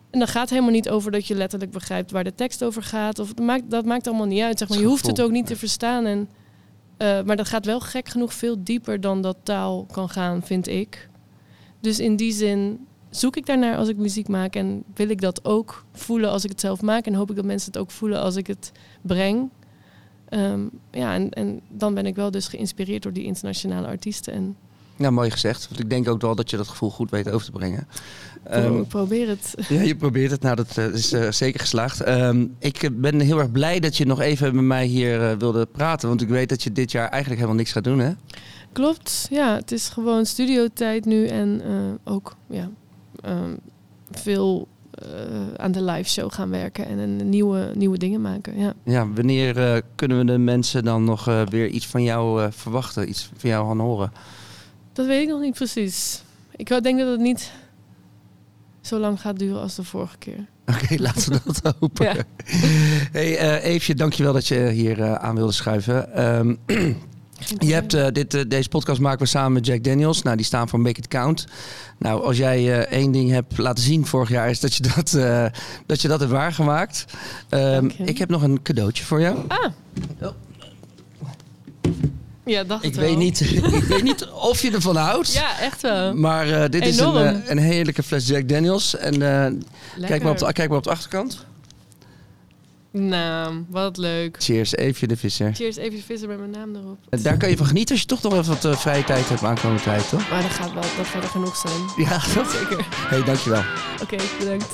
En dat gaat helemaal niet over dat je letterlijk begrijpt waar de tekst over gaat. Of, dat, maakt, dat maakt allemaal niet uit. Zeg maar. Je hoeft het ook niet te verstaan. En, eh, maar dat gaat wel gek genoeg veel dieper dan dat taal kan gaan, vind ik. Dus in die zin zoek ik daarnaar als ik muziek maak. En wil ik dat ook voelen als ik het zelf maak. En hoop ik dat mensen het ook voelen als ik het breng. Ehm, ja, en, en dan ben ik wel dus geïnspireerd door die internationale artiesten. En Nou, mooi gezegd. Want ik denk ook wel dat je dat gevoel goed weet over te brengen. Ehm, ik probeer het. ja, je probeert het. Nou, dat eh, is eh, zeker geslaagd. Ehm, ik eh, ben heel erg blij dat je nog even met mij hier wilde praten. Want ik weet dat je dit jaar eigenlijk helemaal niks gaat doen, hè? Klopt, ja. Het is gewoon studiotijd nu en ook ja, ehm, veel eh, aan de live show gaan werken en een nieuwe, nieuwe dingen maken. Ja. Ja, wanneer eh, kunnen we de mensen dan nog eh, weer iets van jou verwachten? Iets van jou gaan horen? Dat weet ik nog niet precies. Ik denk dat het niet zo lang gaat duren als de vorige keer. Oké, laten we dat hopen. Ja. Hey, Eefje, dankjewel dat je hier aan wilde schuiven. Ehm, Je hebt, eh, dit, eh, deze podcast maken we samen met Jack Daniels. Nou, die staan voor Make It Count. Nou, als jij eh, één ding hebt laten zien vorig jaar... is dat je dat, dat, je dat hebt waargemaakt. Oké. Ik heb nog een cadeautje voor jou. Ah. Ja, dacht Ik het weet, wel. niet, ik weet niet of je ervan houdt. Ja, echt wel. Maar dit is een, een heerlijke fles Jack Daniels. En kijk, maar op de, kijk maar op de achterkant. Nou, wat leuk. Cheers, Eefje de Visser. Cheers, even vissen met mijn naam erop. En Daar kan je van genieten als je toch nog even wat eh, vrije tijd hebt aankomende tijd, toch? Maar dat gaat wel, dat gaat er genoeg zijn. Ja, toch? Zeker. hey, dankjewel. Oké, bedankt.